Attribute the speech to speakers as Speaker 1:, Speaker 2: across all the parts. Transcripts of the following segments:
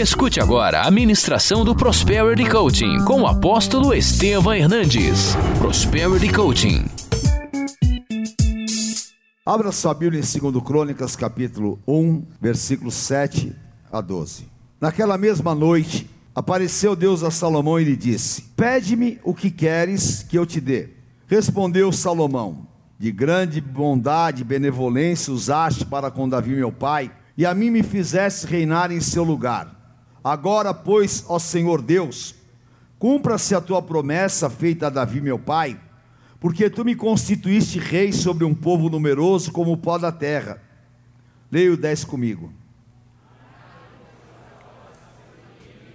Speaker 1: Escute agora a ministração do Prosperity Coaching com o apóstolo Estevam Hernandes. Prosperity Coaching.
Speaker 2: Abra sua Bíblia em 2 Crônicas, capítulo 1, versículos 7 a 12. Naquela mesma noite, apareceu Deus a Salomão e lhe disse: Pede-me o que queres que eu te dê. Respondeu Salomão: De grande bondade e benevolência usaste para com Davi meu pai, e a mim me fizeste reinar em seu lugar. Agora, pois, ó Senhor Deus, cumpra-se a tua promessa feita a Davi meu pai, porque tu me constituíste rei sobre um povo numeroso como o pó da terra. Leia o 10 comigo.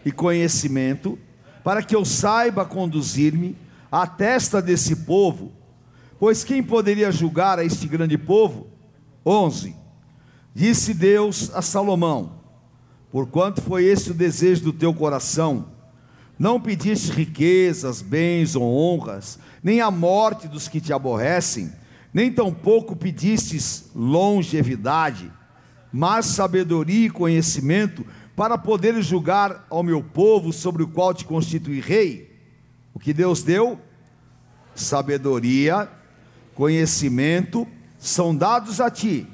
Speaker 2: E conhecimento, para que eu saiba conduzir-me à testa desse povo, pois quem poderia julgar a este grande povo? 11. Disse Deus a Salomão: Porquanto foi esse o desejo do teu coração, não pediste riquezas, bens ou honras, nem a morte dos que te aborrecem, nem tampouco pedistes longevidade, mas sabedoria e conhecimento para poderes julgar ao meu povo sobre o qual te constituí rei. O que Deus deu? Sabedoria, conhecimento são dados a ti,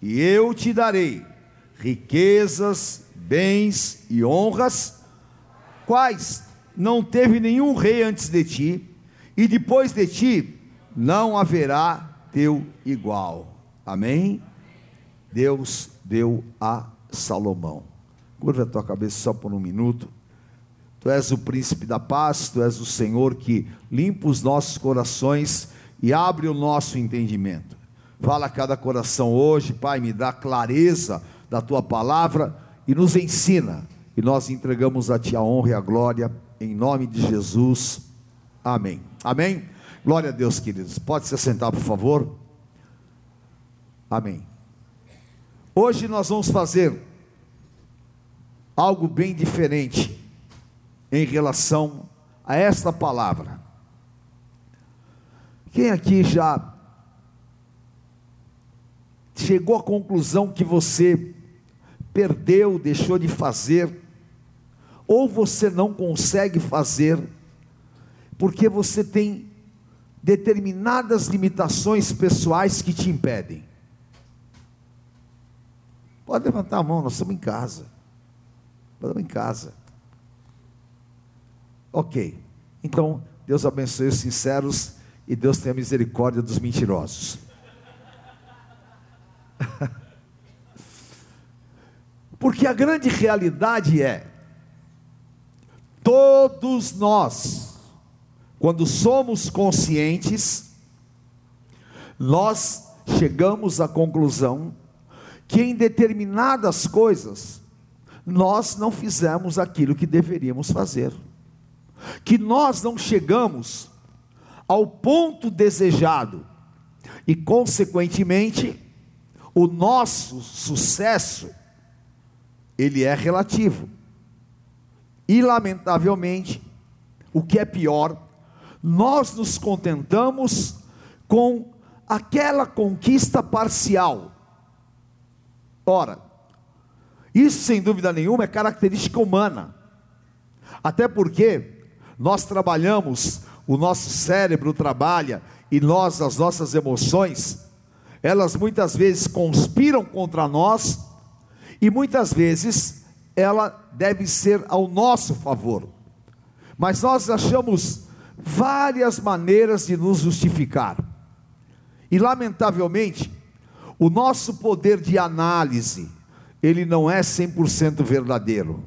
Speaker 2: e eu te darei riquezas, bens e honras, quais não teve nenhum rei antes de ti, e depois de ti não haverá teu igual. Amém? Deus deu a Salomão. Curva a tua cabeça só por um minuto. Tu és o príncipe da paz, tu és o Senhor que limpa os nossos corações e abre o nosso entendimento. Fala a cada coração hoje, Pai, me dá clareza da tua palavra e nos ensina. E nós entregamos a ti a honra e a glória, em nome de Jesus. Amém. Amém. Glória a Deus, queridos. Pode se sentar, por favor. Amém. Hoje nós vamos fazer algo bem diferente em relação a esta palavra. Quem aqui já chegou à conclusão que você perdeu, deixou de fazer, ou você não consegue fazer, porque você tem determinadas limitações pessoais que te impedem. Pode levantar a mão, nós estamos em casa. Estamos em casa. Ok. Então, Deus abençoe os sinceros e Deus tenha misericórdia dos mentirosos. Porque a grande realidade é, todos nós, quando somos conscientes, nós chegamos à conclusão que em determinadas coisas nós não fizemos aquilo que deveríamos fazer, que nós não chegamos ao ponto desejado. E, consequentemente, o nosso sucesso ele é relativo. E lamentavelmente, o que é pior, nós nos contentamos com aquela conquista parcial. Ora, isso sem dúvida nenhuma é característica humana. Até porque nós trabalhamos, o nosso cérebro trabalha e nós, as nossas emoções, elas muitas vezes conspiram contra nós e muitas vezes ela deve ser ao nosso favor. Mas nós achamos várias maneiras de nos justificar. E lamentavelmente, o nosso poder de análise, ele não é 100% verdadeiro.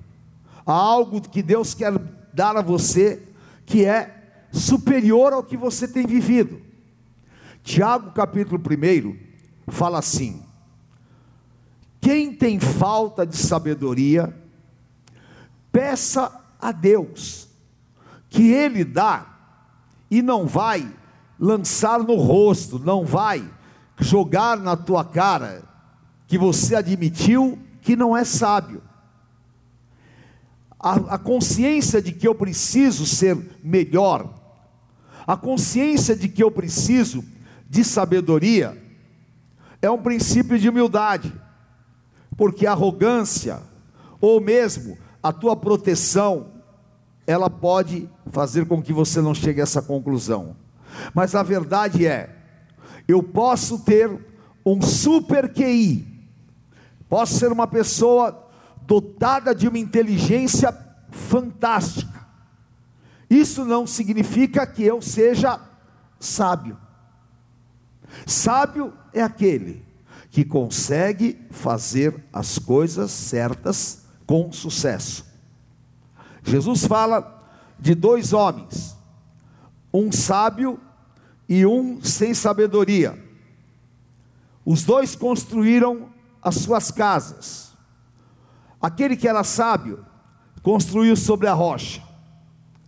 Speaker 2: Há algo que Deus quer dar a você que é superior ao que você tem vivido. Tiago capítulo 1 fala assim: quem tem falta de sabedoria, peça a Deus, que Ele dá, e não vai lançar no rosto, não vai jogar na tua cara, que você admitiu que não é sábio. A, a, consciência de que eu preciso ser melhor, a consciência de que eu preciso de sabedoria, é um princípio de humildade porque arrogância ou mesmo a tua proteção, ela pode fazer com que você não chegue a essa conclusão. Mas a verdade é, eu posso ter um super QI, posso ser uma pessoa dotada de uma inteligência fantástica. Isso não significa que eu seja sábio. Sábio é aquele que consegue fazer as coisas certas com sucesso. Jesus fala de dois homens, um sábio e um sem sabedoria. Os dois construíram as suas casas. Aquele que era sábio construiu sobre a rocha.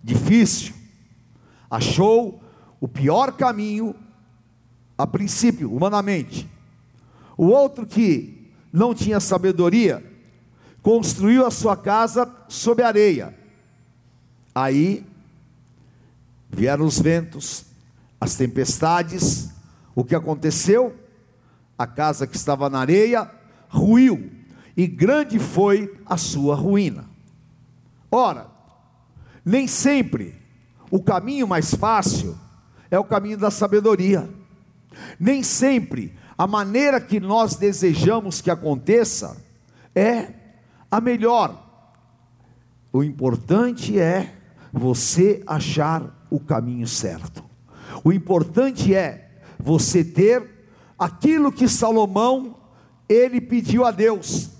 Speaker 2: Difícil. Achou o pior caminho, a princípio, humanamente. O outro que não tinha sabedoria, construiu a sua casa sobre areia. Aí vieram os ventos, as tempestades. O que aconteceu? A casa que estava na areia ruiu, e grande foi a sua ruína. Ora, nem sempre o caminho mais fácil é o caminho da sabedoria. Nem sempre a maneira que nós desejamos que aconteça é a melhor. O importante é você achar o caminho certo. O importante é você ter aquilo que Salomão ele pediu a Deus,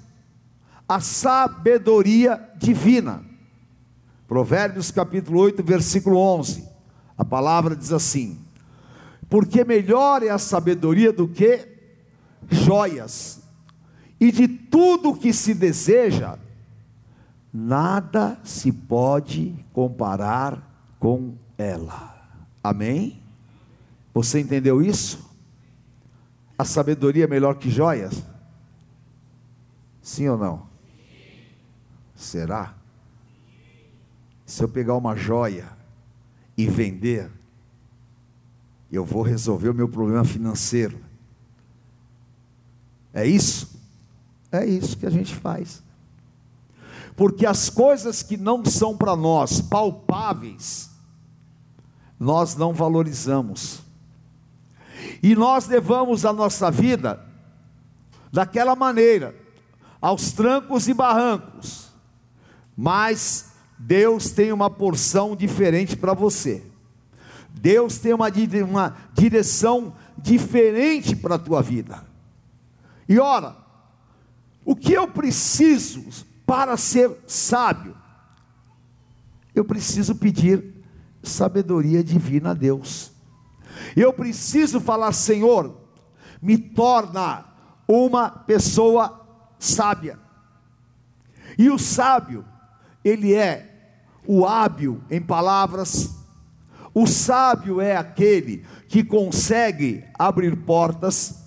Speaker 2: a sabedoria divina. Provérbios capítulo 8, versículo 11. A palavra diz assim: Porque melhor é a sabedoria do que joias, e de tudo que se deseja, nada se pode comparar com ela. Amém? Você entendeu isso? A sabedoria é melhor que joias? Sim ou não? Será? Se eu pegar uma joia e vender, eu vou resolver o meu problema financeiro. É isso? É isso que a gente faz. Porque as coisas que não são para nós palpáveis, nós não valorizamos. E nós levamos a nossa vida daquela maneira, aos trancos e barrancos. Mas Deus tem uma porção diferente para você. Deus tem uma, uma direção diferente para a tua vida. E ora, o que eu preciso para ser sábio? Eu preciso pedir sabedoria divina a Deus. Eu preciso falar, Senhor, me torna uma pessoa sábia. E o sábio, ele é o hábil em palavras, o sábio é aquele que consegue abrir portas,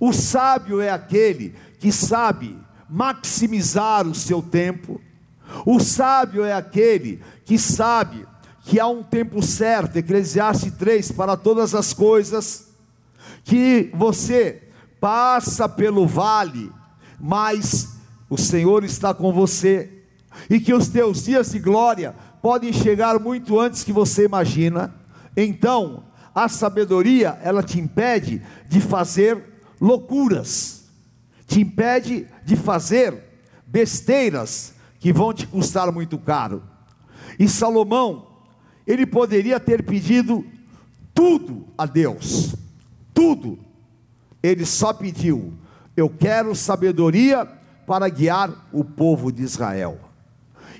Speaker 2: o sábio é aquele que sabe maximizar o seu tempo, o sábio é aquele que sabe que há um tempo certo, Eclesiastes 3, para todas as coisas, que você passa pelo vale, mas o Senhor está com você, e que os teus dias de glória podem chegar muito antes que você imagina. Então, a sabedoria, ela te impede de fazer loucuras, te impede de fazer besteiras que vão te custar muito caro. E Salomão, ele poderia ter pedido tudo a Deus, tudo. Ele só pediu: Eu quero sabedoria para guiar o povo de Israel.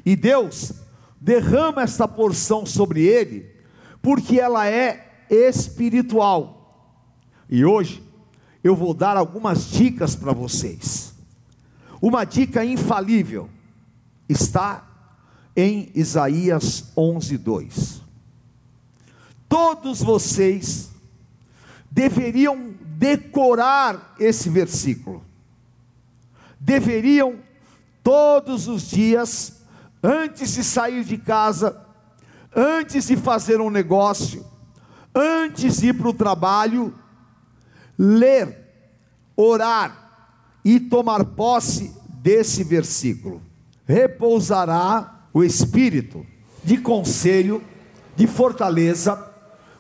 Speaker 2: E Deus derrama essa porção sobre ele, porque ela é espiritual. E hoje eu vou dar algumas dicas para vocês. Uma dica infalível está em Isaías 11:2. Todos vocês deveriam decorar esse versículo. Deveriam todos os dias antes de sair de casa, antes de fazer um negócio, antes de ir para o trabalho, ler, orar e tomar posse desse versículo. repousará o espírito de conselho, de fortaleza,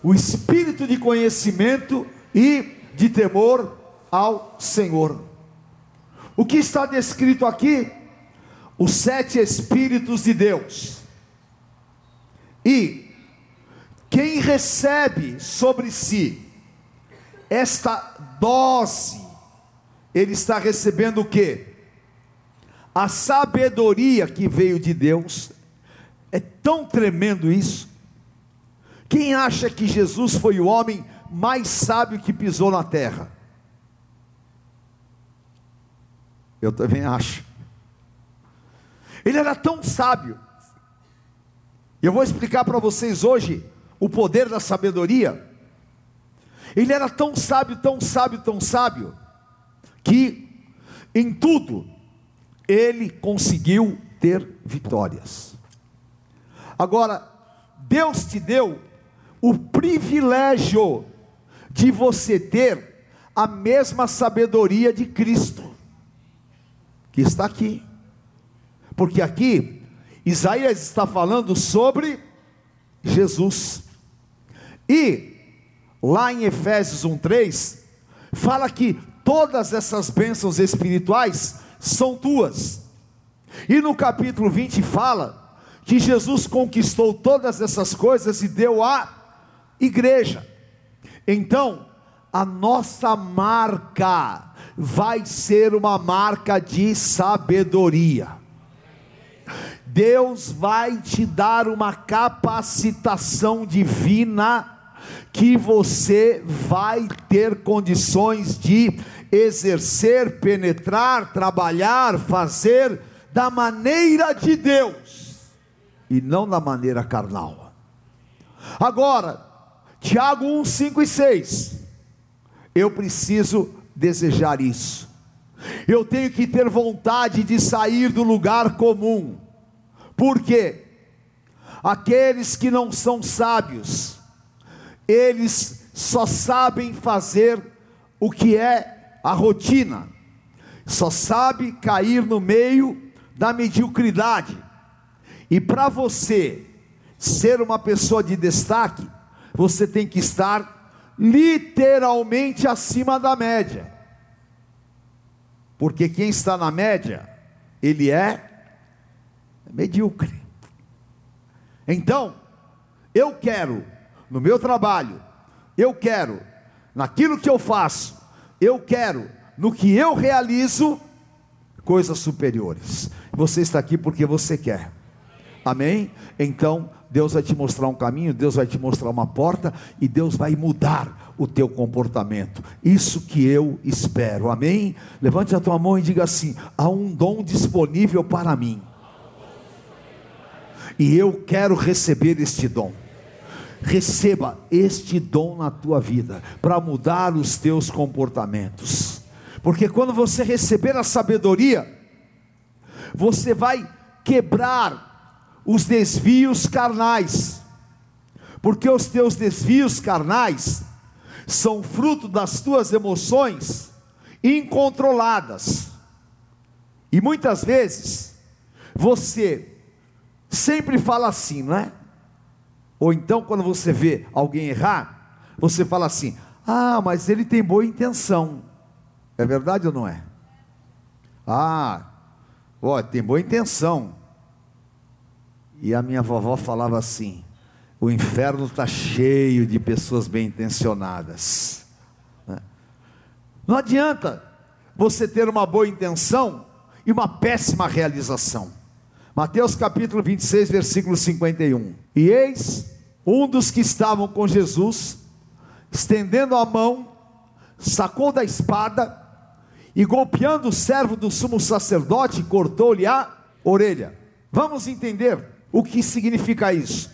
Speaker 2: o espírito de conhecimento e de temor ao Senhor. O que está descrito aqui? Os sete Espíritos de Deus. E quem recebe sobre si esta dose, ele está recebendo o que? A sabedoria que veio de Deus. É tão tremendo isso. Quem acha que Jesus foi o homem mais sábio que pisou na terra? Eu também acho. Ele era tão sábio. Eu vou explicar para vocês hoje o poder da sabedoria. Ele era tão sábio, tão sábio, tão sábio, que em tudo ele conseguiu ter vitórias. Agora, Deus te deu o privilégio de você ter a mesma sabedoria de Cristo, que está aqui, porque aqui Isaías está falando sobre Jesus, e lá em Efésios 1,3, fala que todas essas bênçãos espirituais são tuas, e no capítulo 20 fala que Jesus conquistou todas essas coisas e deu à igreja. Então, a nossa marca vai ser uma marca de sabedoria. Deus vai te dar uma capacitação divina que você vai ter condições de exercer, penetrar, trabalhar, fazer da maneira de Deus e não da maneira carnal. Agora, Tiago 1, 5 e 6. Eu preciso desejar isso. Eu tenho que ter vontade de sair do lugar comum. Porque aqueles que não são sábios, eles só sabem fazer o que é a rotina. Só sabe cair no meio da mediocridade. E para você ser uma pessoa de destaque, você tem que estar literalmente acima da média. Porque quem está na média, ele é medíocre. Então, eu quero no meu trabalho, eu quero naquilo que eu faço, eu quero no que eu realizo coisas superiores. Você está aqui porque você quer. Amém? Então, Deus vai te mostrar um caminho, Deus vai te mostrar uma porta e Deus vai mudar o teu comportamento. Isso que eu espero. Amém? Levante a tua mão e diga assim: há um dom disponível para mim. E eu quero receber este dom. Receba este dom na tua vida para mudar os teus comportamentos. Porque quando você receber a sabedoria, você vai quebrar os desvios carnais, porque os teus desvios carnais são fruto das tuas emoções incontroladas, e muitas vezes você sempre fala assim, não é? Ou então, quando você vê alguém errar, você fala assim: ah, mas ele tem boa intenção, é verdade ou não é? Ah, ó, tem boa intenção, e a minha vovó falava assim: o inferno está cheio de pessoas bem intencionadas. Né? Não adianta você ter uma boa intenção e uma péssima realização. Mateus capítulo 26, versículo 51. E eis um dos que estavam com Jesus, estendendo a mão, sacou da espada e golpeando o servo do sumo sacerdote, cortou-lhe a orelha. Vamos entender o que significa isso?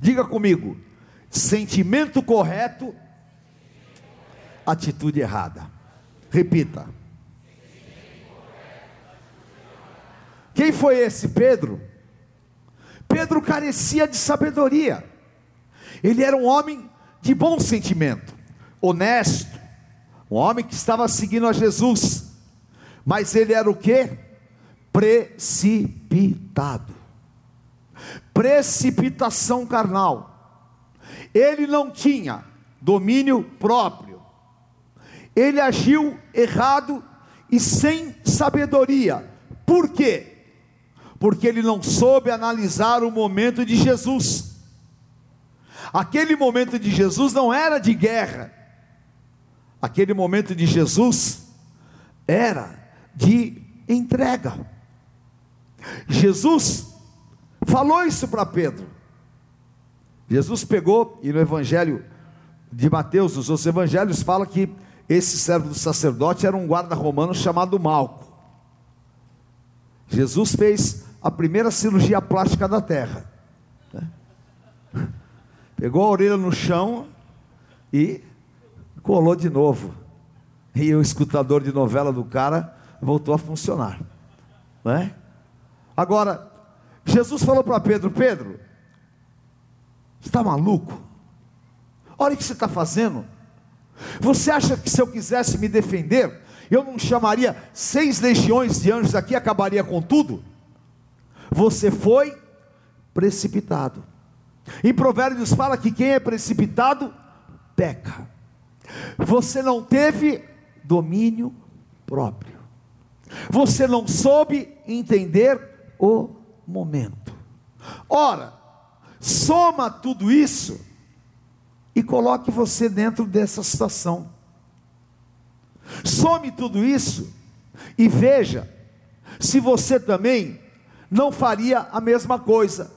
Speaker 2: Diga comigo: sentimento correto, atitude errada. Repita. Quem foi esse Pedro? Pedro carecia de sabedoria. Ele era um homem de bom sentimento, honesto, um homem que estava seguindo a Jesus. Mas ele era o que? precipitado. Precipitação carnal. Ele não tinha domínio próprio. Ele agiu errado e sem sabedoria. Por quê? Porque ele não soube analisar o momento de Jesus. Aquele momento de Jesus não era de guerra. Aquele momento de Jesus era de entrega. Jesus falou isso para Pedro. Jesus pegou, e no Evangelho de Mateus, os outros evangelhos, fala que esse servo do sacerdote era um guarda romano chamado Malco. Jesus fez a primeira cirurgia plástica da terra. Né? Pegou a orelha no chão e colou de novo. E o escutador de novela do cara voltou a funcionar. Né? Agora, Jesus falou para Pedro: Pedro, está maluco? Olha o que você está fazendo. Você acha que se eu quisesse me defender, eu não chamaria seis legiões de anjos aqui e acabaria com tudo? Você foi precipitado. Em Provérbios fala que quem é precipitado, peca. Você não teve domínio próprio. Você não soube entender o momento. Ora, soma tudo isso e coloque você dentro dessa situação. Some tudo isso e veja se você também não faria a mesma coisa.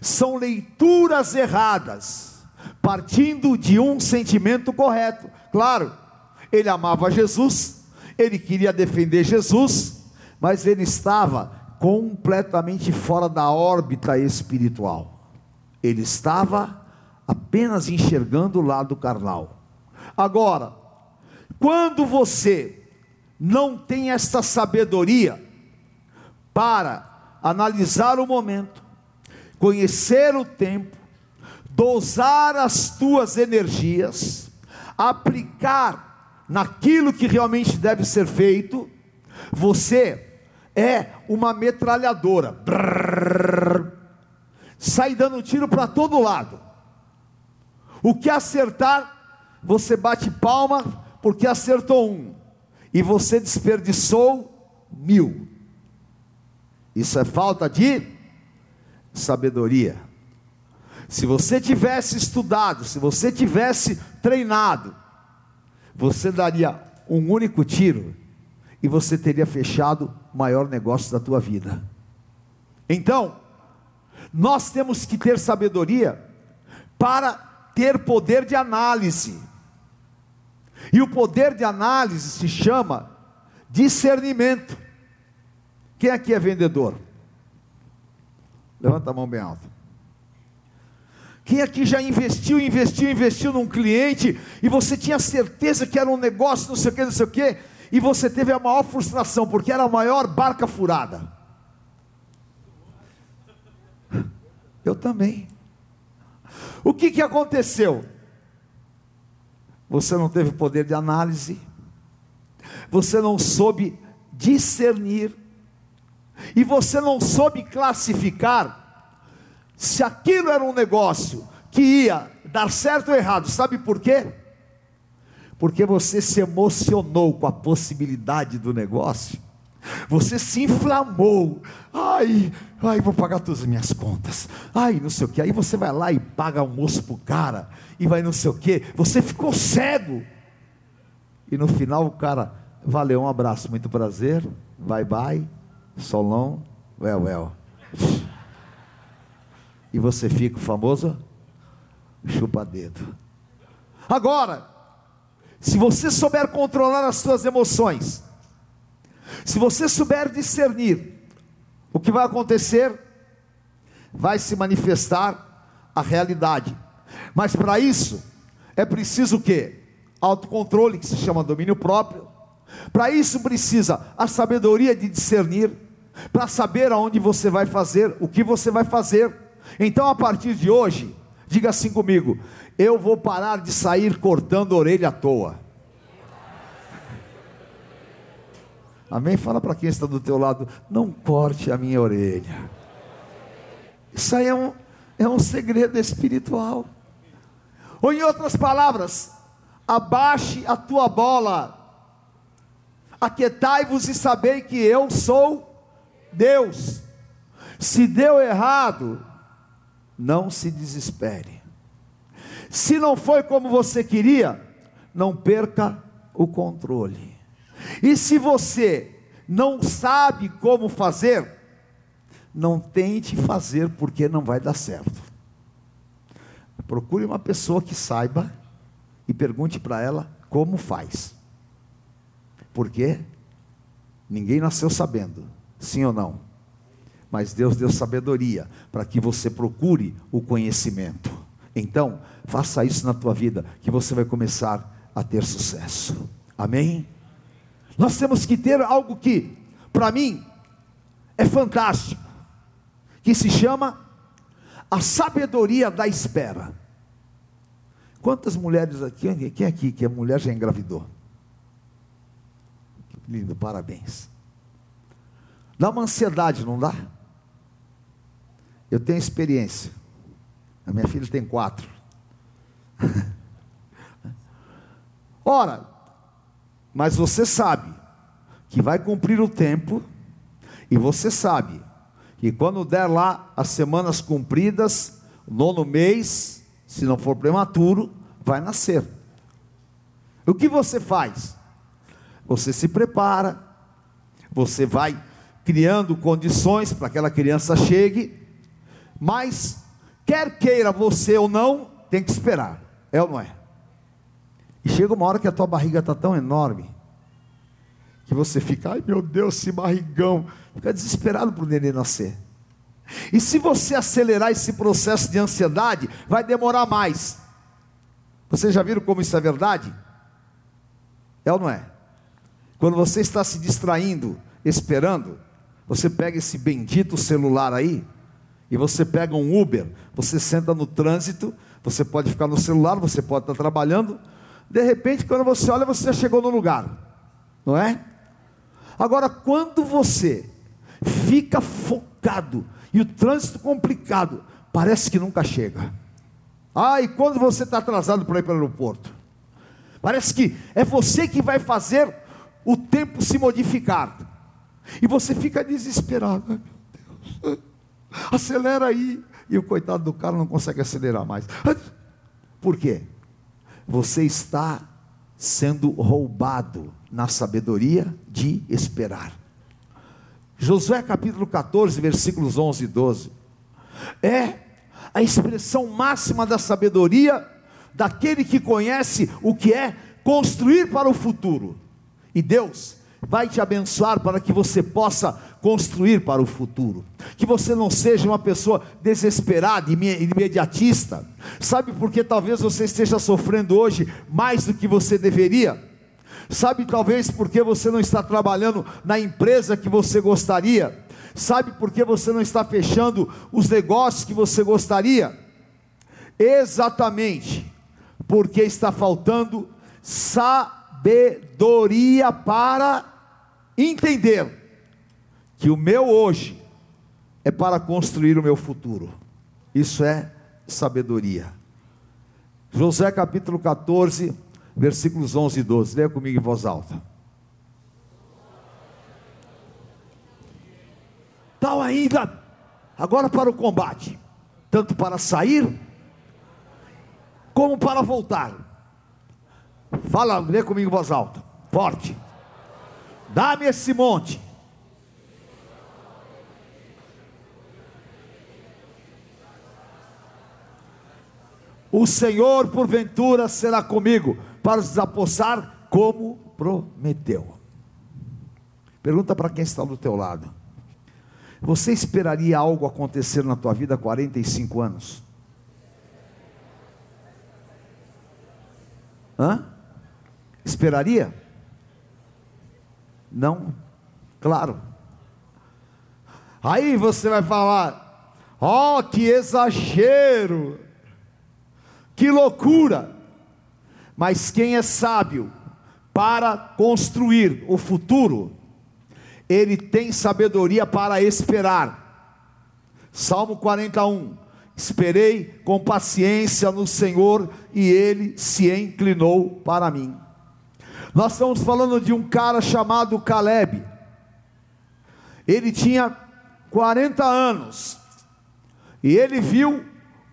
Speaker 2: São leituras erradas, partindo de um sentimento correto. Claro, ele amava Jesus, ele queria defender Jesus, mas ele estava completamente fora da órbita espiritual. Ele estava apenas enxergando o lado carnal. Agora, quando você não tem esta sabedoria para analisar o momento, conhecer o tempo, dosar as tuas energias, aplicar naquilo que realmente deve ser feito, você é uma metralhadora. Brrr, sai dando tiro para todo lado. O que acertar, você bate palma, porque acertou um, e você desperdiçou mil. Isso é falta de sabedoria. Se você tivesse estudado, se você tivesse treinado, você daria um único tiro e você teria fechado o maior negócio da tua vida. Então, nós temos que ter sabedoria para ter poder de análise. E o poder de análise se chama discernimento. Quem aqui é vendedor? Levanta a mão bem alta. Quem aqui já investiu, investiu, investiu num cliente e você tinha certeza que era um negócio, não sei o que, não sei o que, e você teve a maior frustração, porque era a maior barca furada. Eu também. O que, que aconteceu? Você não teve poder de análise, você não soube discernir, e você não soube classificar se aquilo era um negócio que ia dar certo ou errado. Sabe por quê? Porque você se emocionou com a possibilidade do negócio você se inflamou. Ai, ai, vou pagar todas as minhas contas. Ai, não sei o que. Aí você vai lá e paga almoço pro cara e vai não sei o que. Você ficou cego. E no final o cara, valeu, um abraço, muito prazer. Bye bye. Solão, well, well. E você fica o famoso chupa dedo. Agora, se você souber controlar as suas emoções, se você souber discernir, o que vai acontecer? Vai se manifestar a realidade. Mas para isso é preciso o quê? Autocontrole, que se chama domínio próprio. Para isso precisa a sabedoria de discernir, para saber aonde você vai fazer, o que você vai fazer. Então, a partir de hoje, diga assim comigo: eu vou parar de sair cortando orelha à toa. Amém? Fala para quem está do teu lado, não corte a minha orelha. Isso aí é um, é um segredo espiritual. Ou em outras palavras, abaixe a tua bola, aquietai-vos e sabei que eu sou Deus. Se deu errado, não se desespere. Se não foi como você queria, não perca o controle. E se você não sabe como fazer, não tente fazer porque não vai dar certo. Procure uma pessoa que saiba e pergunte para ela como faz. Porque ninguém nasceu sabendo, sim ou não? Mas Deus deu sabedoria para que você procure o conhecimento. Então, faça isso na tua vida, que você vai começar a ter sucesso. Amém? Nós temos que ter algo que, para mim, é fantástico, que se chama a sabedoria da espera. Quantas mulheres aqui, quem aqui que é mulher já engravidou? Lindo, parabéns. Dá uma ansiedade, não dá? Eu tenho experiência. A minha filha tem quatro. Ora, mas você sabe que vai cumprir o tempo, e você sabe que quando der lá as semanas cumpridas, nono mês, se não for prematuro, vai nascer. O que você faz? Você se prepara, você vai criando condições para que aquela criança chegue, mas quer queira você ou não, tem que esperar, é ou não é? E chega uma hora que a tua barriga está tão enorme, que você fica, ai meu Deus, esse barrigão, fica desesperado para o neném nascer. E se você acelerar esse processo de ansiedade, vai demorar mais. Vocês já viram como isso é verdade? É ou não é? Quando você está se distraindo, esperando, você pega esse bendito celular aí, e você pega um Uber, você senta no trânsito, você pode ficar no celular, você pode estar trabalhando, de repente, quando você olha, você já chegou no lugar, não é? Agora, quando você fica focado e o trânsito complicado, parece que nunca chega. Ah, e quando você está atrasado para ir para o aeroporto? Parece que é você que vai fazer o tempo se modificar. E você fica desesperado. Ai, meu Deus, acelera aí. E o coitado do cara não consegue acelerar mais. Por quê? Você está sendo roubado na sabedoria de esperar. Josué capítulo 14, versículos 11 e 12. É a expressão máxima da sabedoria daquele que conhece o que é construir para o futuro. E Deus vai te abençoar para que você possa construir para o futuro. Que você não seja uma pessoa desesperada e imediatista. Sabe por que talvez você esteja sofrendo hoje mais do que você deveria? Sabe talvez porque você não está trabalhando na empresa que você gostaria? Sabe por que você não está fechando os negócios que você gostaria? Exatamente porque está faltando sabedoria para entender que o meu hoje é para construir o meu futuro. Isso é sabedoria. José capítulo 14, versículos 11 e 12. Leia comigo em voz alta. Tal ainda, agora para o combate, tanto para sair, como para voltar. Fala, lê comigo em voz alta, forte. Dá-me esse monte. O Senhor, porventura, será comigo para os desapossar, como prometeu. Pergunta para quem está do teu lado. Você esperaria algo acontecer na tua vida há 45 anos? Hã? Esperaria? Não? Claro. Aí você vai falar: ó, oh, que exagero, que loucura. Mas quem é sábio para construir o futuro, ele tem sabedoria para esperar. Salmo 41. Esperei com paciência no Senhor e ele se inclinou para mim. Nós estamos falando de um cara chamado Caleb. Ele tinha 40 anos e ele viu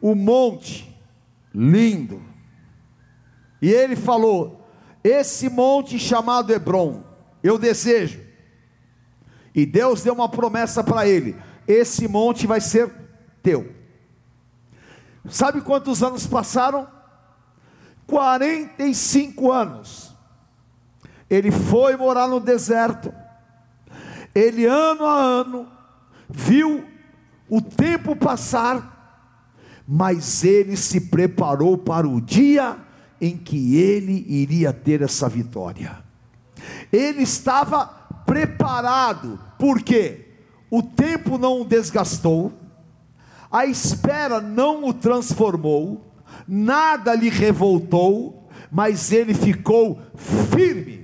Speaker 2: o monte lindo. E ele falou: Esse monte chamado Hebron, eu desejo. E Deus deu uma promessa para ele: Esse monte vai ser teu. Sabe quantos anos passaram? 45 anos. Ele foi morar no deserto. Ele, ano a ano, viu o tempo passar, mas ele se preparou para o dia em que ele iria ter essa vitória. Ele estava preparado, porque o tempo não o desgastou, a espera não o transformou, nada lhe revoltou, mas ele ficou firme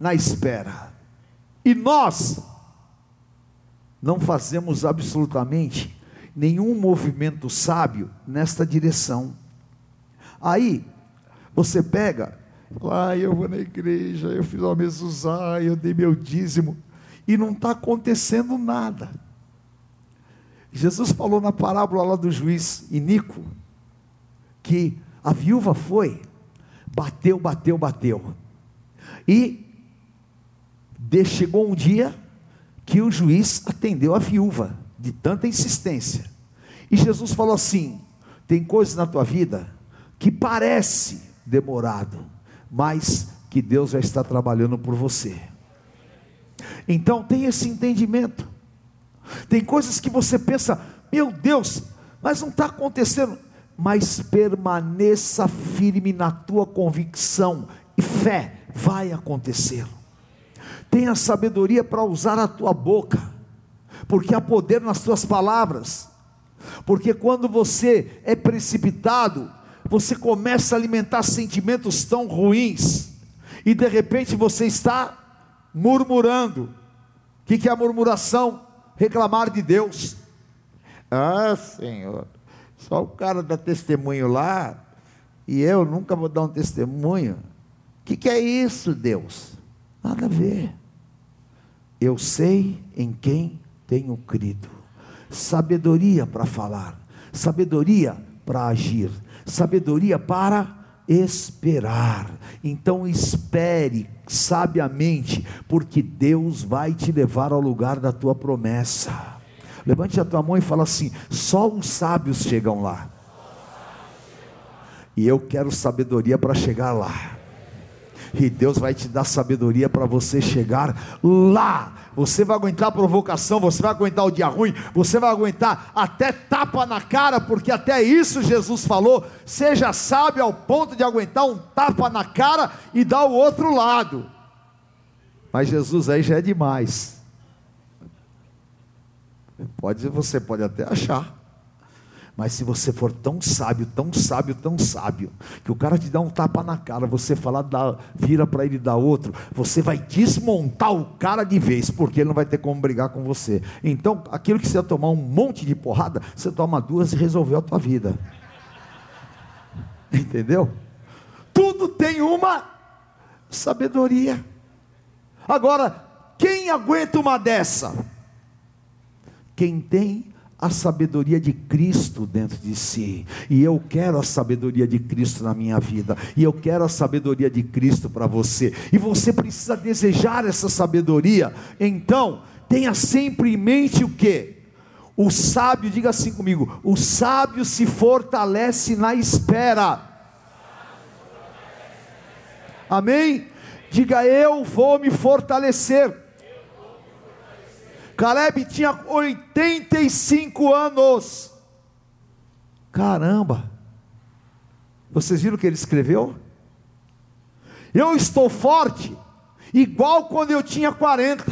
Speaker 2: na espera. E nós não fazemos absolutamente nenhum movimento sábio nesta direção. Aí, você pega, ah, eu vou na igreja, eu fiz uma mezuzá, eu dei meu dízimo, e não está acontecendo nada. Jesus falou na parábola lá do juiz Inico, que a viúva foi, bateu, bateu, bateu, e chegou um dia que o juiz atendeu a viúva, de tanta insistência, e Jesus falou assim: tem coisas na tua vida que parece demorado, mas que Deus já está trabalhando por você. Então tem esse entendimento. Tem coisas que você pensa, meu Deus, mas não está acontecendo. Mas permaneça firme na tua convicção e fé, vai acontecer. Tenha sabedoria para usar a tua boca, porque há poder nas tuas palavras. Porque quando você é precipitado, você começa a alimentar sentimentos tão ruins, e de repente você está murmurando. O que, é a murmuração? reclamar de Deus. Ah, Senhor, só o cara dá testemunho lá, e eu nunca vou dar um testemunho. O que é isso, Deus? Nada a ver. Eu sei em quem tenho crido. Sabedoria para falar, sabedoria para agir, sabedoria para esperar. Então espere sabiamente, porque Deus vai te levar ao lugar da tua promessa. Levante a tua mão e fala assim: só os sábios chegam lá. E eu quero sabedoria para chegar lá. E Deus vai te dar sabedoria para você chegar lá você vai aguentar a provocação, você vai aguentar o dia ruim, você vai aguentar até tapa na cara, porque até isso Jesus falou: seja sábio ao ponto de aguentar um tapa na cara e dar o outro lado. Mas Jesus aí já é demais. Pode, você pode até achar. Mas se você for tão sábio, tão sábio, tão sábio, que o cara te dá um tapa na cara, você falar, dá, vira para ele dar outro, você vai desmontar o cara de vez, porque ele não vai ter como brigar com você. Então, aquilo que você tomar um monte de porrada, você toma duas e resolveu a tua vida. Entendeu? Tudo tem uma sabedoria. Agora, quem aguenta uma dessa? Quem tem a sabedoria de Cristo dentro de si. E eu quero a sabedoria de Cristo na minha vida. E eu quero a sabedoria de Cristo para você. E você precisa desejar essa sabedoria. Então, tenha sempre em mente o que? O sábio, diga assim comigo: o sábio se fortalece na espera. Amém? Diga eu vou me fortalecer. Caleb tinha 85 anos. Caramba! Vocês viram o que ele escreveu? Eu estou forte, igual quando eu tinha 40,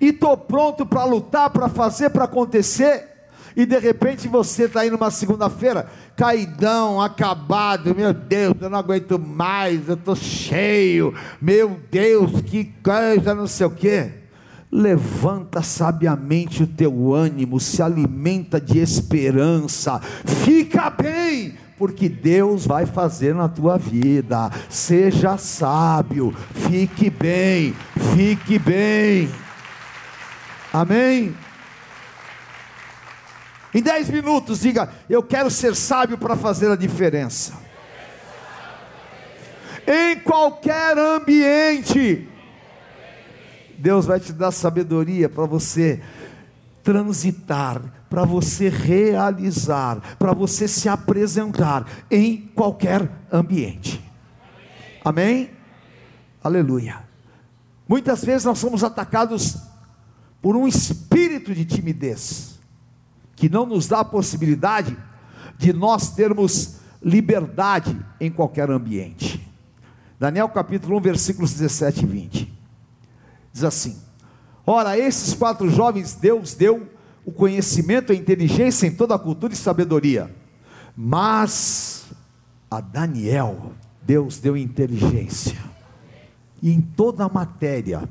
Speaker 2: e estou pronto para lutar, para fazer, para acontecer. E de repente você está aí numa segunda-feira, caidão, acabado, meu Deus, eu não aguento mais, eu estou cheio, meu Deus, que coisa, não sei o quê. Levanta sabiamente o teu ânimo, se alimenta de esperança, fica bem, porque Deus vai fazer na tua vida. Seja sábio, fique bem, fique bem. Amém? Em dez minutos, diga: Eu quero ser sábio para fazer a diferença. Em qualquer ambiente, Deus vai te dar sabedoria para você transitar, para você realizar, para você se apresentar em qualquer ambiente. Amém? Aleluia. Muitas vezes nós somos atacados por um espírito de timidez, que não nos dá a possibilidade de nós termos liberdade em qualquer ambiente. Daniel capítulo 1, versículos 17 e 20. Diz assim: Ora, esses quatro jovens Deus deu o conhecimento, a inteligência em toda a cultura e sabedoria. Mas a Daniel, Deus deu inteligência. E em toda a matéria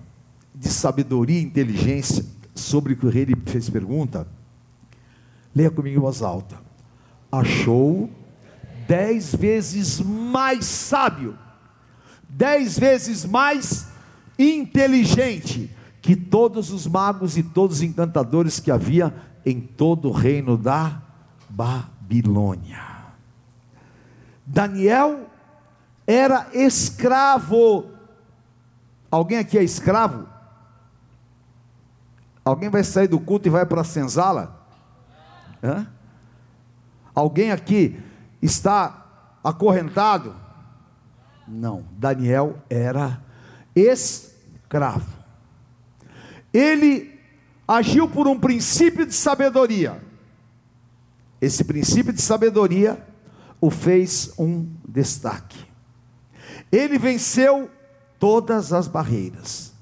Speaker 2: de sabedoria e inteligência sobre o que o rei lhe fez pergunta, leia comigo em voz alta. Achou dez vezes mais sábio, dez vezes mais inteligente que todos os magos e todos os encantadores que havia em todo o reino da Babilônia. Daniel era escravo. Alguém aqui é escravo? Alguém vai sair do culto e vai para a senzala? Hã? Alguém aqui está acorrentado? Não, Daniel era escravo escravo. Ele agiu por um princípio de sabedoria. Esse princípio de sabedoria o fez um destaque. Ele venceu todas as barreiras.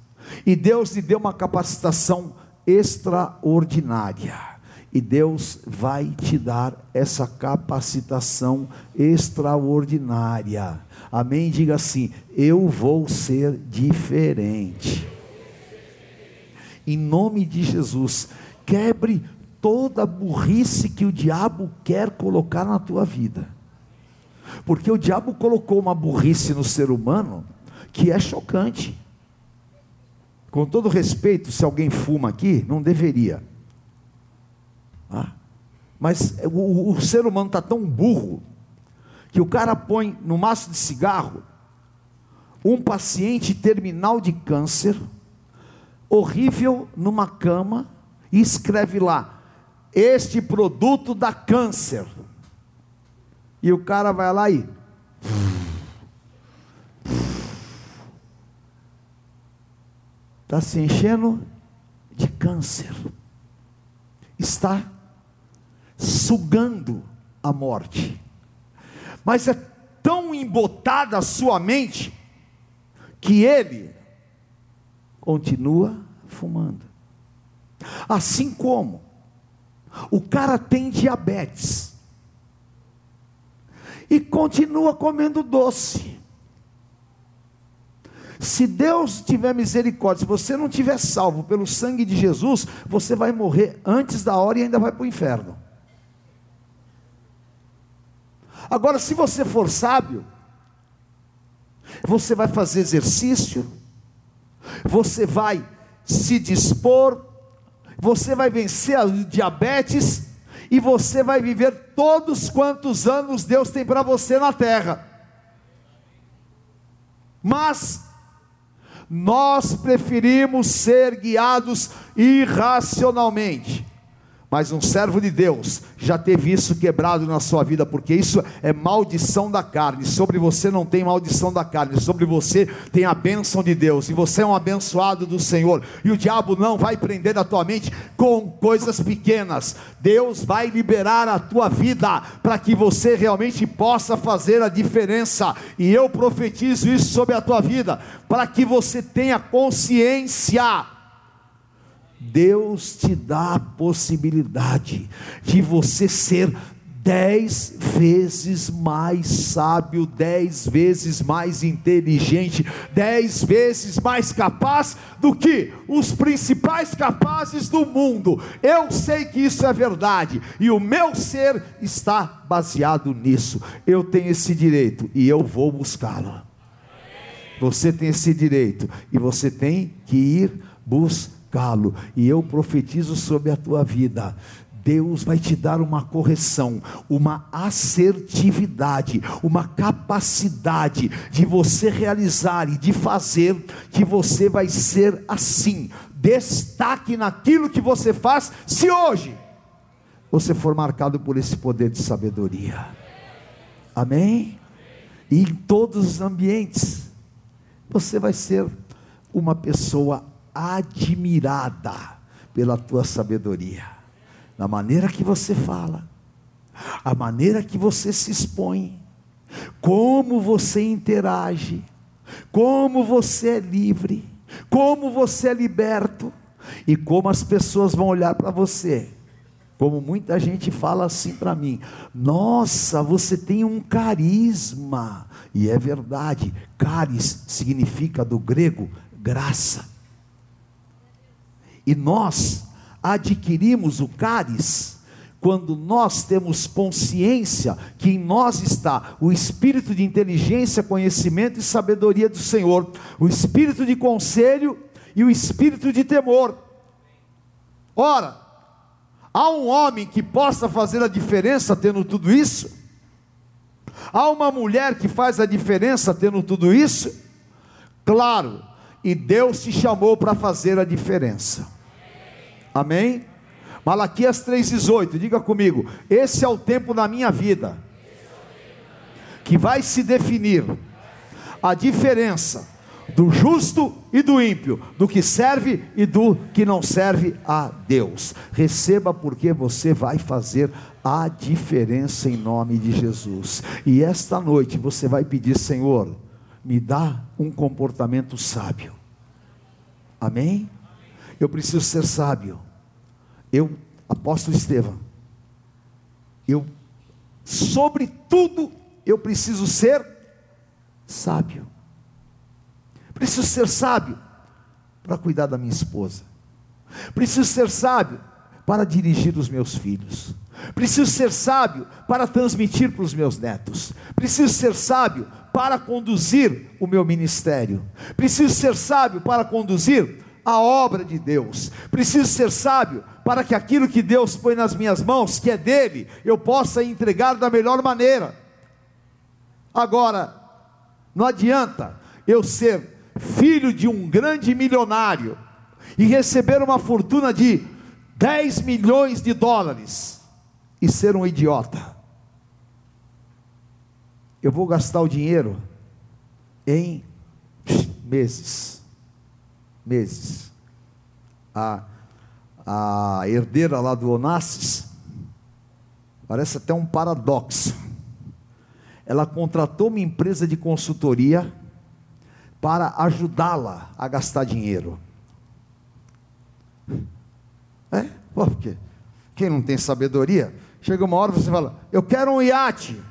Speaker 2: E Deus lhe deu uma capacitação extraordinária. E Deus vai te dar essa capacitação extraordinária. Amém? Diga assim: Eu vou ser diferente. Em nome de Jesus, quebre toda a burrice que o diabo quer colocar na tua vida. Porque o diabo colocou uma burrice no ser humano que é chocante. Com todo respeito, se alguém fuma aqui, não deveria. Ah, mas o, o ser humano está tão burro que o cara põe no maço de cigarro um paciente terminal de câncer, horrível, numa cama, e escreve lá: Este produto dá câncer. E o cara vai lá e. Está se enchendo de câncer. Está sugando a morte. Mas é tão embotada a sua mente que ele continua fumando. Assim como o cara tem diabetes e continua comendo doce. Se Deus tiver misericórdia, se você não tiver salvo pelo sangue de Jesus, você vai morrer antes da hora e ainda vai para o inferno. Agora, se você for sábio, você vai fazer exercício, você vai se dispor, você vai vencer a diabetes e você vai viver todos quantos anos Deus tem para você na terra. Mas nós preferimos ser guiados irracionalmente. Mas um servo de Deus já teve isso quebrado na sua vida, porque isso é maldição da carne. Sobre você não tem maldição da carne, sobre você tem a bênção de Deus, e você é um abençoado do Senhor. E o diabo não vai prender a tua mente com coisas pequenas. Deus vai liberar a tua vida para que você realmente possa fazer a diferença. E eu profetizo isso sobre a tua vida, para que você tenha consciência Deus te dá a possibilidade de você ser dez vezes mais sábio, dez vezes mais inteligente, dez vezes mais capaz do que os principais capazes do mundo. Eu sei que isso é verdade e o meu ser está baseado nisso. Eu tenho esse direito e eu vou buscá-lo. Você tem esse direito e você tem que ir buscá-lo. E eu profetizo sobre a tua vida. Deus vai te dar uma correção, uma assertividade, uma capacidade de você realizar e de fazer, que você vai ser assim. Destaque naquilo que você faz, se hoje você for marcado por esse poder de sabedoria. Amém? E em todos os ambientes, você vai ser uma pessoa admirada pela tua sabedoria na maneira que você fala, a maneira que você se expõe, como você interage, como você é livre, como você é liberto e como as pessoas vão olhar para você. Como muita gente fala assim para mim: Nossa, você tem um carisma. E é verdade, caris significa do grego graça. E nós adquirimos o cáris quando nós temos consciência que em nós está o espírito de inteligência, conhecimento e sabedoria do Senhor, o espírito de conselho e o espírito de temor. Ora, há um homem que possa fazer a diferença tendo tudo isso? Há uma mulher que faz a diferença tendo tudo isso? Claro, e Deus te chamou para fazer a diferença. Amém? Malaquias 3,18, diga comigo: esse é o tempo da minha vida que vai se definir a diferença do justo e do ímpio, do que serve e do que não serve a Deus. Receba porque você vai fazer a diferença em nome de Jesus. E esta noite você vai pedir, Senhor, me dá um comportamento sábio. Amém? Eu preciso ser sábio. Eu, apóstolo Estevão, eu, sobretudo, eu preciso ser sábio. Preciso ser sábio para cuidar da minha esposa. Preciso ser sábio para dirigir os meus filhos. Preciso ser sábio para transmitir para os meus netos. Preciso ser sábio para conduzir o meu ministério. Preciso ser sábio para conduzir a obra de Deus. Preciso ser sábio para que aquilo que Deus põe nas minhas mãos, que é dele, eu possa entregar da melhor maneira. Agora, não adianta eu ser filho de um grande milionário e receber uma fortuna de 10 milhões de dólares e ser um idiota. Eu vou gastar o dinheiro em meses meses. A, a herdeira lá do Onassis, parece até um paradoxo. Ela contratou uma empresa de consultoria para ajudá-la a gastar dinheiro. É? Por? Quem não tem sabedoria, chega uma hora você fala: Eu quero um iate.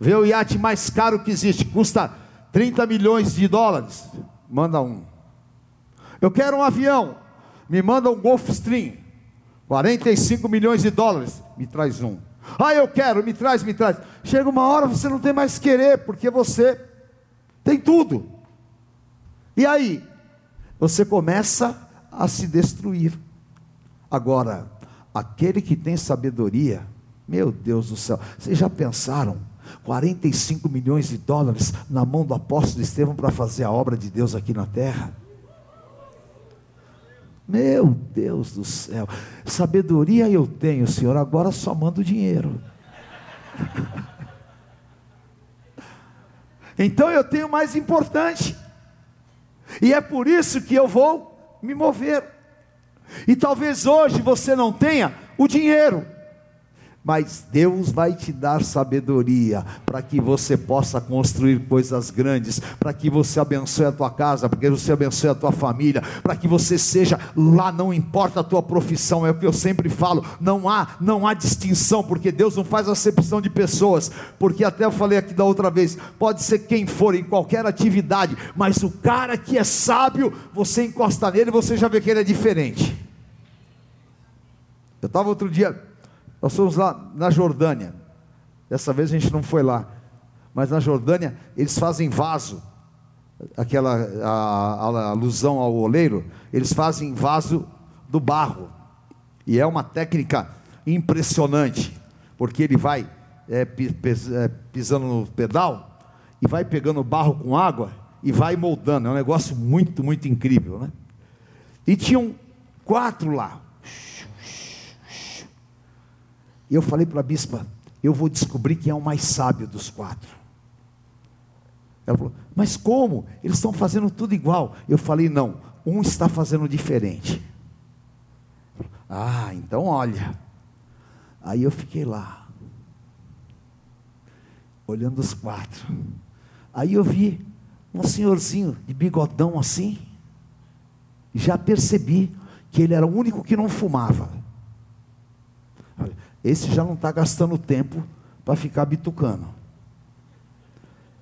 Speaker 2: Vê o iate mais caro que existe, custa 30 milhões de dólares. Manda um. Eu quero um avião. Me manda um Gulfstream. 45 milhões de dólares. Me traz um. Ah, eu quero, me traz, me traz. Chega uma hora você não tem mais querer, porque você tem tudo. E aí? Você começa a se destruir. Agora, aquele que tem sabedoria, meu Deus do céu, vocês já pensaram? 45 milhões de dólares na mão do apóstolo Estevão para fazer a obra de Deus aqui na terra? Meu Deus do céu, sabedoria eu tenho, Senhor, agora só mando dinheiro. então eu tenho mais importante, e é por isso que eu vou me mover. E talvez hoje você não tenha o dinheiro, mas Deus vai te dar sabedoria para que você possa construir coisas grandes, para que você abençoe a tua casa, para que você abençoe a tua família, para que você seja lá, não importa a tua profissão, é o que eu sempre falo, não há, não há distinção, porque Deus não faz acepção de pessoas, porque até eu falei aqui da outra vez, pode ser quem for, em qualquer atividade, mas o cara que é sábio, você encosta nele, você já vê que ele é diferente. Eu estava outro dia nós fomos lá na Jordânia. Dessa vez a gente não foi lá. Mas na Jordânia eles fazem vaso. Aquela a, a alusão ao oleiro, eles fazem vaso do barro. E é uma técnica impressionante, porque ele vai é, é, pisando no pedal e vai pegando barro com água e vai moldando. É um negócio muito, muito incrível, né? E tinham quatro lá. E eu falei para a bispa: eu vou descobrir quem é o mais sábio dos quatro. Ela falou: mas como? Eles estão fazendo tudo igual. Eu falei: não, um está fazendo diferente. Ah, então olha. Aí eu fiquei lá, olhando os quatro. Aí eu vi um senhorzinho de bigodão assim. Já percebi que ele era o único que não fumava. Esse já não está gastando tempo para ficar bitucando.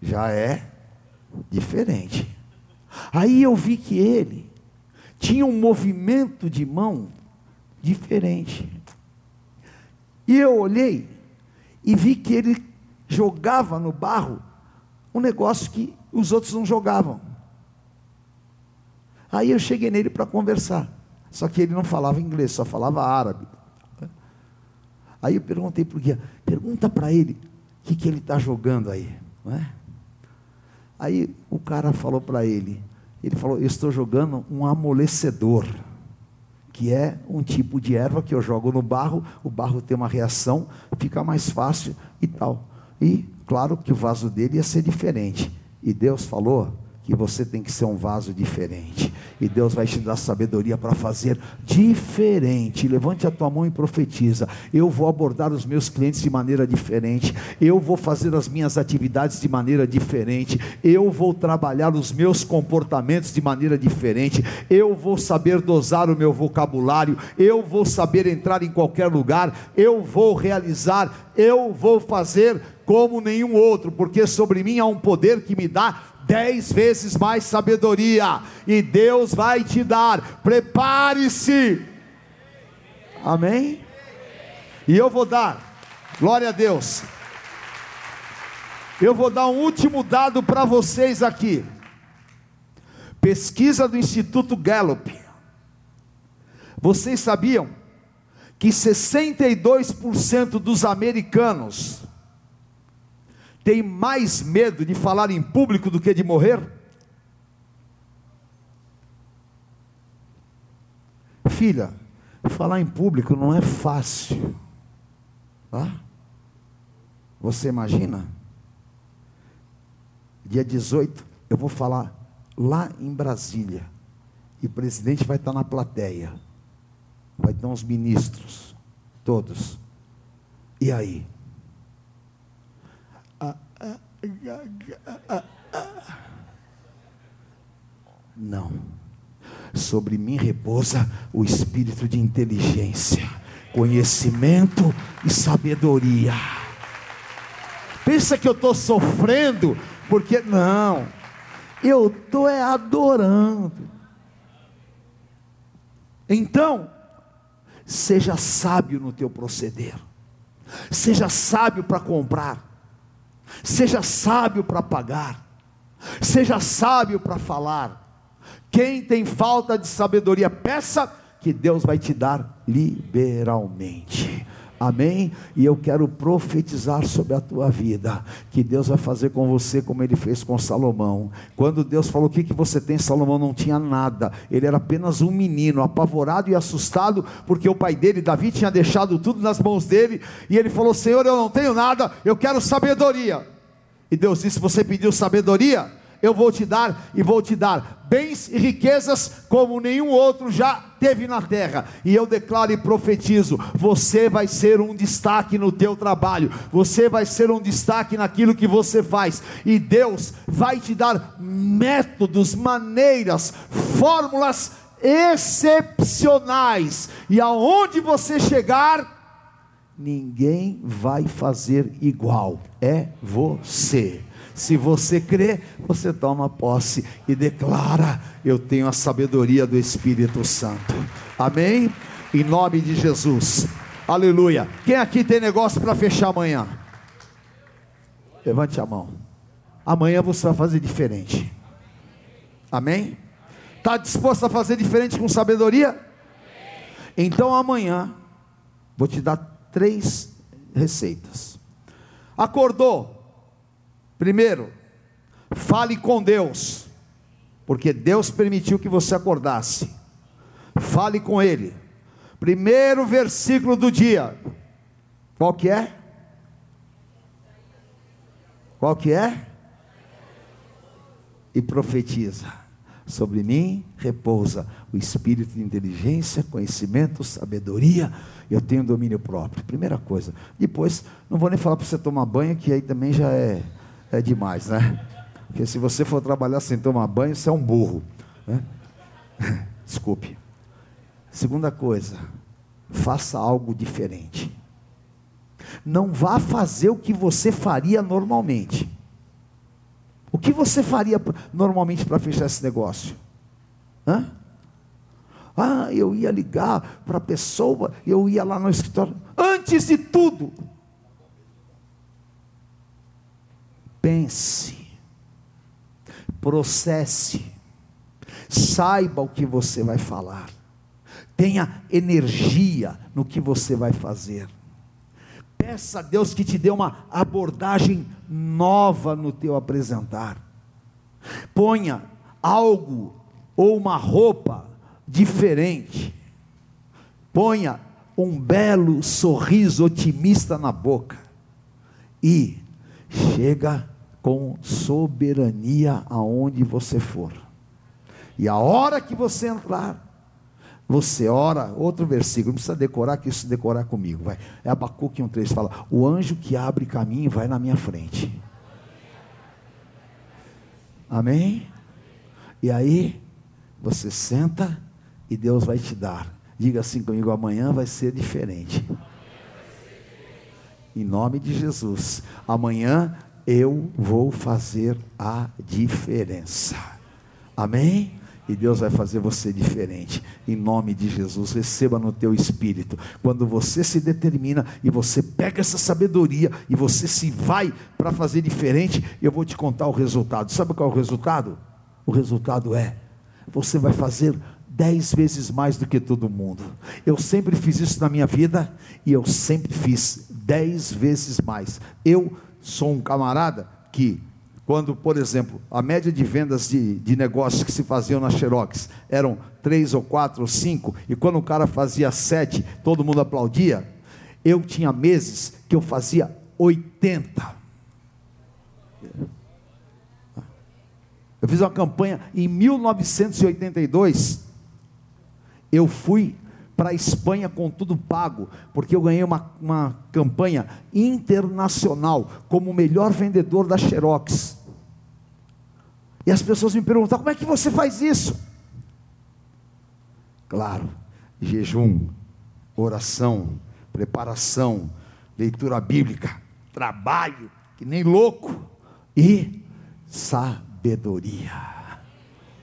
Speaker 2: Já é diferente. Aí eu vi que ele tinha um movimento de mão diferente. E eu olhei e vi que ele jogava no barro um negócio que os outros não jogavam. Aí eu cheguei nele para conversar. Só que ele não falava inglês, só falava árabe. Aí eu perguntei para o guia, pergunta para ele o que, que ele está jogando aí. Não é? Aí o cara falou para ele, ele falou, eu estou jogando um amolecedor, que é um tipo de erva que eu jogo no barro, o barro tem uma reação, fica mais fácil e tal. E claro que o vaso dele ia ser diferente. E Deus falou que você tem que ser um vaso diferente. E Deus vai te dar sabedoria para fazer diferente. Levante a tua mão e profetiza. Eu vou abordar os meus clientes de maneira diferente. Eu vou fazer as minhas atividades de maneira diferente. Eu vou trabalhar os meus comportamentos de maneira diferente. Eu vou saber dosar o meu vocabulário. Eu vou saber entrar em qualquer lugar. Eu vou realizar. Eu vou fazer como nenhum outro, porque sobre mim há um poder que me dá dez vezes mais sabedoria, e Deus vai te dar. Prepare-se. Amém? E eu vou dar, glória a Deus. Eu vou dar um último dado para vocês aqui. Pesquisa do Instituto Gallup. Vocês sabiam que 62% dos americanos tem mais medo de falar em público do que de morrer? Filha, falar em público não é fácil. Tá? Você imagina? Dia 18, eu vou falar lá em Brasília. E o presidente vai estar na plateia. Vai ter uns ministros, todos. E aí? Não. Sobre mim repousa o espírito de inteligência, conhecimento e sabedoria. Pensa que eu estou sofrendo, porque não, eu estou é adorando. Então, seja sábio no teu proceder, seja sábio para comprar, Seja sábio para pagar. Seja sábio para falar. Quem tem falta de sabedoria, peça que Deus vai te dar liberalmente. Amém? E eu quero profetizar sobre a tua vida, que Deus vai fazer com você como ele fez com Salomão. Quando Deus falou: O que, que você tem? Salomão não tinha nada, ele era apenas um menino, apavorado e assustado, porque o pai dele, Davi, tinha deixado tudo nas mãos dele, e ele falou: Senhor, eu não tenho nada, eu quero sabedoria. E Deus disse: Você pediu sabedoria? Eu vou te dar e vou te dar bens e riquezas como nenhum outro já teve na terra. E eu declaro e profetizo: você vai ser um destaque no teu trabalho, você vai ser um destaque naquilo que você faz, e Deus vai te dar métodos, maneiras, fórmulas excepcionais, e aonde você chegar, ninguém vai fazer igual, é você. Se você crê, você toma posse e declara: Eu tenho a sabedoria do Espírito Santo. Amém? Em nome de Jesus. Aleluia. Quem aqui tem negócio para fechar amanhã? Levante a mão. Amanhã você vai fazer diferente. Amém? Está disposto a fazer diferente com sabedoria? Então amanhã vou te dar três receitas. Acordou? Primeiro, fale com Deus, porque Deus permitiu que você acordasse. Fale com Ele. Primeiro versículo do dia. Qual que é? Qual que é? E profetiza. Sobre mim repousa o espírito de inteligência, conhecimento, sabedoria. Eu tenho domínio próprio. Primeira coisa. Depois, não vou nem falar para você tomar banho, que aí também já é, é demais, né? Porque se você for trabalhar sem tomar banho, você é um burro. Né? Desculpe. Segunda coisa, faça algo diferente. Não vá fazer o que você faria normalmente. O que você faria normalmente para fechar esse negócio? Hã? Ah, eu ia ligar para a pessoa, eu ia lá no escritório. Antes de tudo, pense, processe, saiba o que você vai falar, tenha energia no que você vai fazer. Peça a Deus que te dê uma abordagem nova no teu apresentar. Ponha algo ou uma roupa diferente. Ponha um belo sorriso otimista na boca. E chega com soberania aonde você for. E a hora que você entrar, você ora, outro versículo, não precisa decorar, que isso decorar comigo, vai. É Abacuque 1,3 fala: O anjo que abre caminho vai na minha frente. Amém? E aí, você senta e Deus vai te dar. Diga assim comigo: amanhã vai ser diferente. Em nome de Jesus. Amanhã eu vou fazer a diferença. Amém? e Deus vai fazer você diferente. Em nome de Jesus, receba no teu espírito. Quando você se determina e você pega essa sabedoria e você se vai para fazer diferente, eu vou te contar o resultado. Sabe qual é o resultado? O resultado é: você vai fazer dez vezes mais do que todo mundo. Eu sempre fiz isso na minha vida e eu sempre fiz dez vezes mais. Eu sou um camarada que quando, por exemplo, a média de vendas de, de negócios que se faziam na Xerox eram três ou quatro ou cinco, e quando o cara fazia sete, todo mundo aplaudia. Eu tinha meses que eu fazia 80. Eu fiz uma campanha em 1982. Eu fui para a Espanha com tudo pago, porque eu ganhei uma, uma campanha internacional como o melhor vendedor da Xerox. E as pessoas me perguntam: como é que você faz isso? Claro, jejum, oração, preparação, leitura bíblica, trabalho, que nem louco, e sabedoria.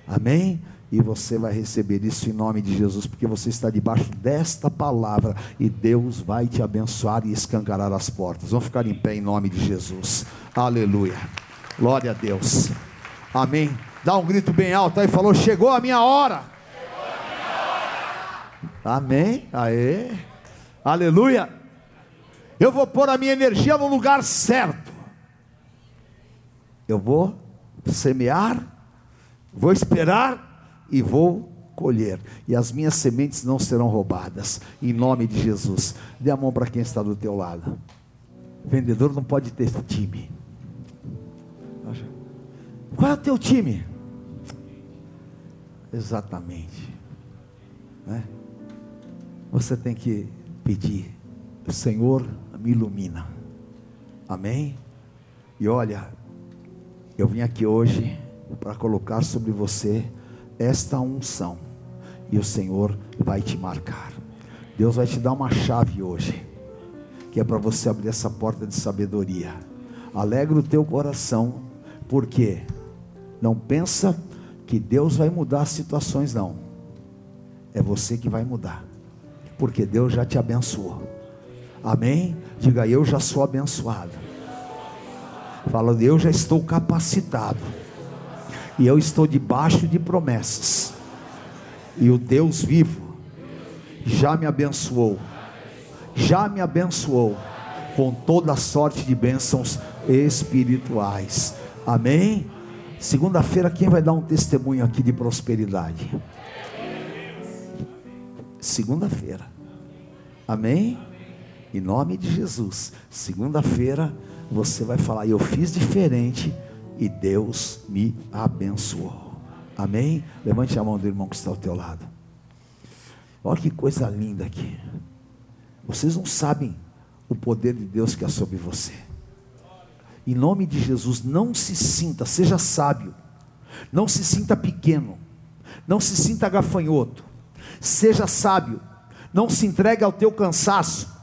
Speaker 2: Amém? E você vai receber isso em nome de Jesus, porque você está debaixo desta palavra e Deus vai te abençoar e escancarar as portas. Vamos ficar em pé em nome de Jesus. Aleluia. Glória a Deus. Amém. Dá um grito bem alto aí, falou: Chegou a minha hora. A minha hora. Amém. Aê. Aleluia. Eu vou pôr a minha energia no lugar certo. Eu vou semear, vou esperar e vou colher. E as minhas sementes não serão roubadas. Em nome de Jesus. Dê a mão para quem está do teu lado. Vendedor não pode ter time. Qual é o teu time? Exatamente. Né? Você tem que pedir, Senhor, me ilumina. Amém? E olha, eu vim aqui hoje para colocar sobre você esta unção, e o Senhor vai te marcar. Deus vai te dar uma chave hoje, que é para você abrir essa porta de sabedoria. Alegra o teu coração, porque não pensa que Deus vai mudar as situações, não. É você que vai mudar, porque Deus já te abençoou. Amém? Diga, eu já sou abençoado. Fala, eu já estou capacitado. E eu estou debaixo de promessas. E o Deus vivo já me abençoou. Já me abençoou com toda sorte de bênçãos espirituais. Amém? Segunda-feira, quem vai dar um testemunho aqui de prosperidade? Segunda-feira. Amém? Em nome de Jesus. Segunda-feira você vai falar: Eu fiz diferente e Deus me abençoou. Amém? Levante a mão do irmão que está ao teu lado. Olha que coisa linda aqui. Vocês não sabem o poder de Deus que é sobre você. Em nome de Jesus, não se sinta, seja sábio. Não se sinta pequeno. Não se sinta gafanhoto. Seja sábio. Não se entregue ao teu cansaço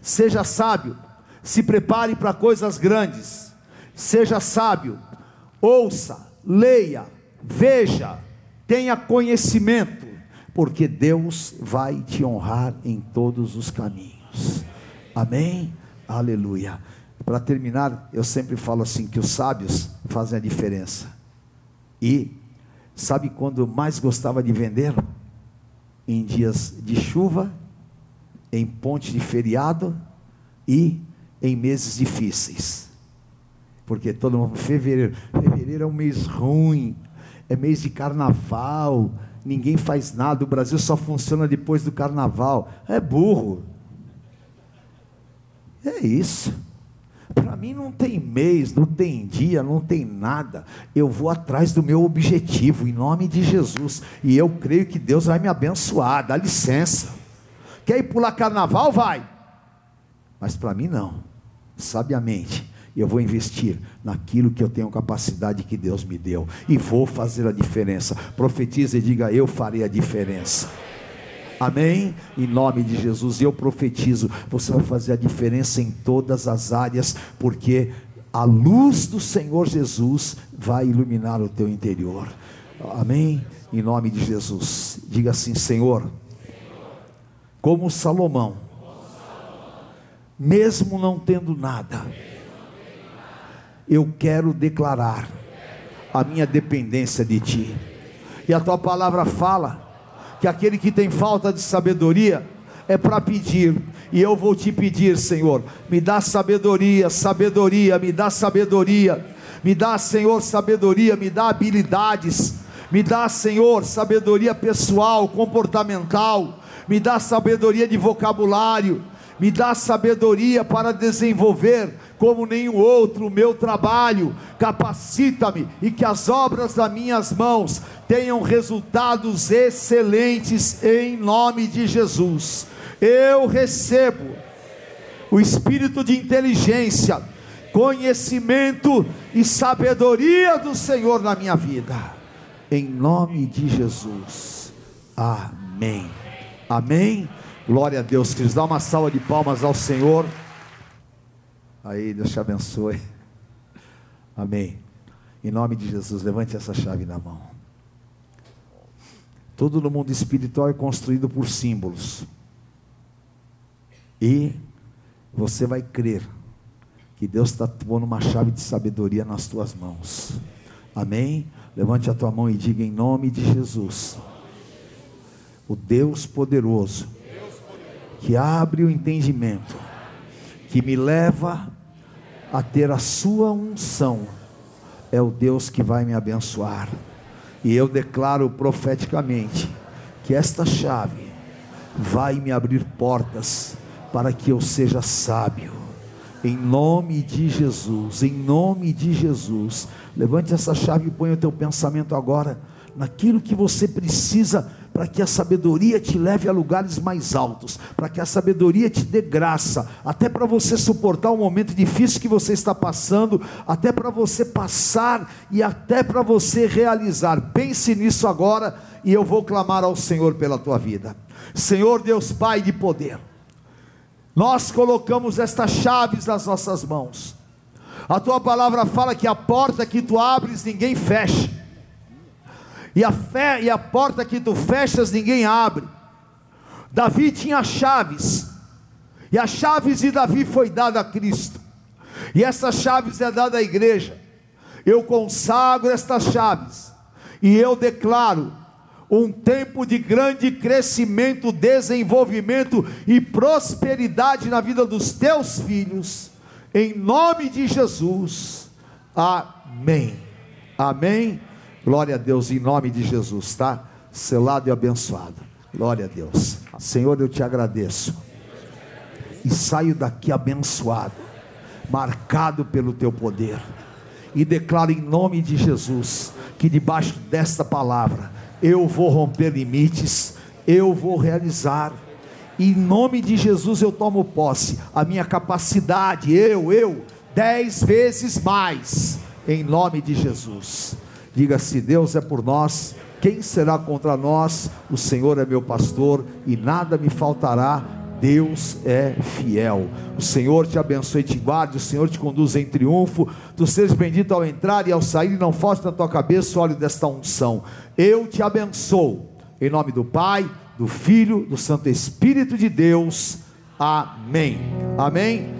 Speaker 2: Seja sábio, se prepare para coisas grandes. Seja sábio, ouça, leia, veja, tenha conhecimento, porque Deus vai te honrar em todos os caminhos. Amém? Aleluia. Para terminar, eu sempre falo assim que os sábios fazem a diferença. E sabe quando mais gostava de vender? Em dias de chuva em ponte de feriado e em meses difíceis. Porque todo mundo, fevereiro, fevereiro é um mês ruim, é mês de carnaval, ninguém faz nada, o Brasil só funciona depois do carnaval. É burro. É isso. Para mim não tem mês, não tem dia, não tem nada. Eu vou atrás do meu objetivo, em nome de Jesus. E eu creio que Deus vai me abençoar. Dá licença. Quer ir pular carnaval? Vai. Mas para mim não. Sabiamente, eu vou investir naquilo que eu tenho capacidade que Deus me deu e vou fazer a diferença. Profetize e diga: Eu farei a diferença. Amém? Em nome de Jesus, eu profetizo: você vai fazer a diferença em todas as áreas, porque a luz do Senhor Jesus vai iluminar o teu interior. Amém? Em nome de Jesus, diga assim: Senhor como Salomão, mesmo não tendo nada, eu quero declarar a minha dependência de Ti. E a Tua palavra fala que aquele que tem falta de sabedoria é para pedir, e eu vou te pedir, Senhor, me dá sabedoria, sabedoria, me dá sabedoria, me dá, Senhor, sabedoria, me dá habilidades, me dá, Senhor, sabedoria pessoal, comportamental, me dá sabedoria de vocabulário, me dá sabedoria para desenvolver como nenhum outro o meu trabalho, capacita-me e que as obras das minhas mãos tenham resultados excelentes em nome de Jesus. Eu recebo o espírito de inteligência, conhecimento e sabedoria do Senhor na minha vida, em nome de Jesus. Amém. Amém? Glória a Deus, queridos. Dá uma salva de palmas ao Senhor. Aí, Deus te abençoe. Amém. Em nome de Jesus, levante essa chave na mão. Tudo no mundo espiritual é construído por símbolos. E você vai crer que Deus está pondo uma chave de sabedoria nas tuas mãos. Amém? Levante a tua mão e diga em nome de Jesus o Deus poderoso, que abre o entendimento, que me leva a ter a sua unção, é o Deus que vai me abençoar. E eu declaro profeticamente que esta chave vai me abrir portas para que eu seja sábio, Em nome de Jesus, em nome de Jesus. Levante essa chave e ponha o teu pensamento agora naquilo que você precisa para que a sabedoria te leve a lugares mais altos, para que a sabedoria te dê graça, até para você suportar um momento difícil que você está passando, até para você passar e até para você realizar. Pense nisso agora e eu vou clamar ao Senhor pela tua vida. Senhor Deus Pai de poder, nós colocamos estas chaves nas nossas mãos. A tua palavra fala que a porta que tu abres ninguém fecha e a fé e a porta que tu fechas ninguém abre. Davi tinha chaves, e as chaves de Davi foi dada a Cristo, e essas chaves é dada à igreja. Eu consagro estas chaves, e eu declaro um tempo de grande crescimento, desenvolvimento e prosperidade na vida dos teus filhos, em nome de Jesus. Amém. Amém Glória a Deus, em nome de Jesus, tá? Selado e abençoado. Glória a Deus. Senhor, eu te agradeço. E saio daqui abençoado, marcado pelo teu poder. E declaro em nome de Jesus que debaixo desta palavra eu vou romper limites, eu vou realizar. Em nome de Jesus eu tomo posse, a minha capacidade, eu, eu, dez vezes mais, em nome de Jesus. Diga: se Deus é por nós, quem será contra nós? O Senhor é meu pastor e nada me faltará. Deus é fiel. O Senhor te abençoe e te guarde. O Senhor te conduz em triunfo. Tu sejas bendito ao entrar e ao sair. Não foste na tua cabeça o óleo desta unção. Eu te abençoo. Em nome do Pai, do Filho, do Santo Espírito de Deus. Amém. Amém.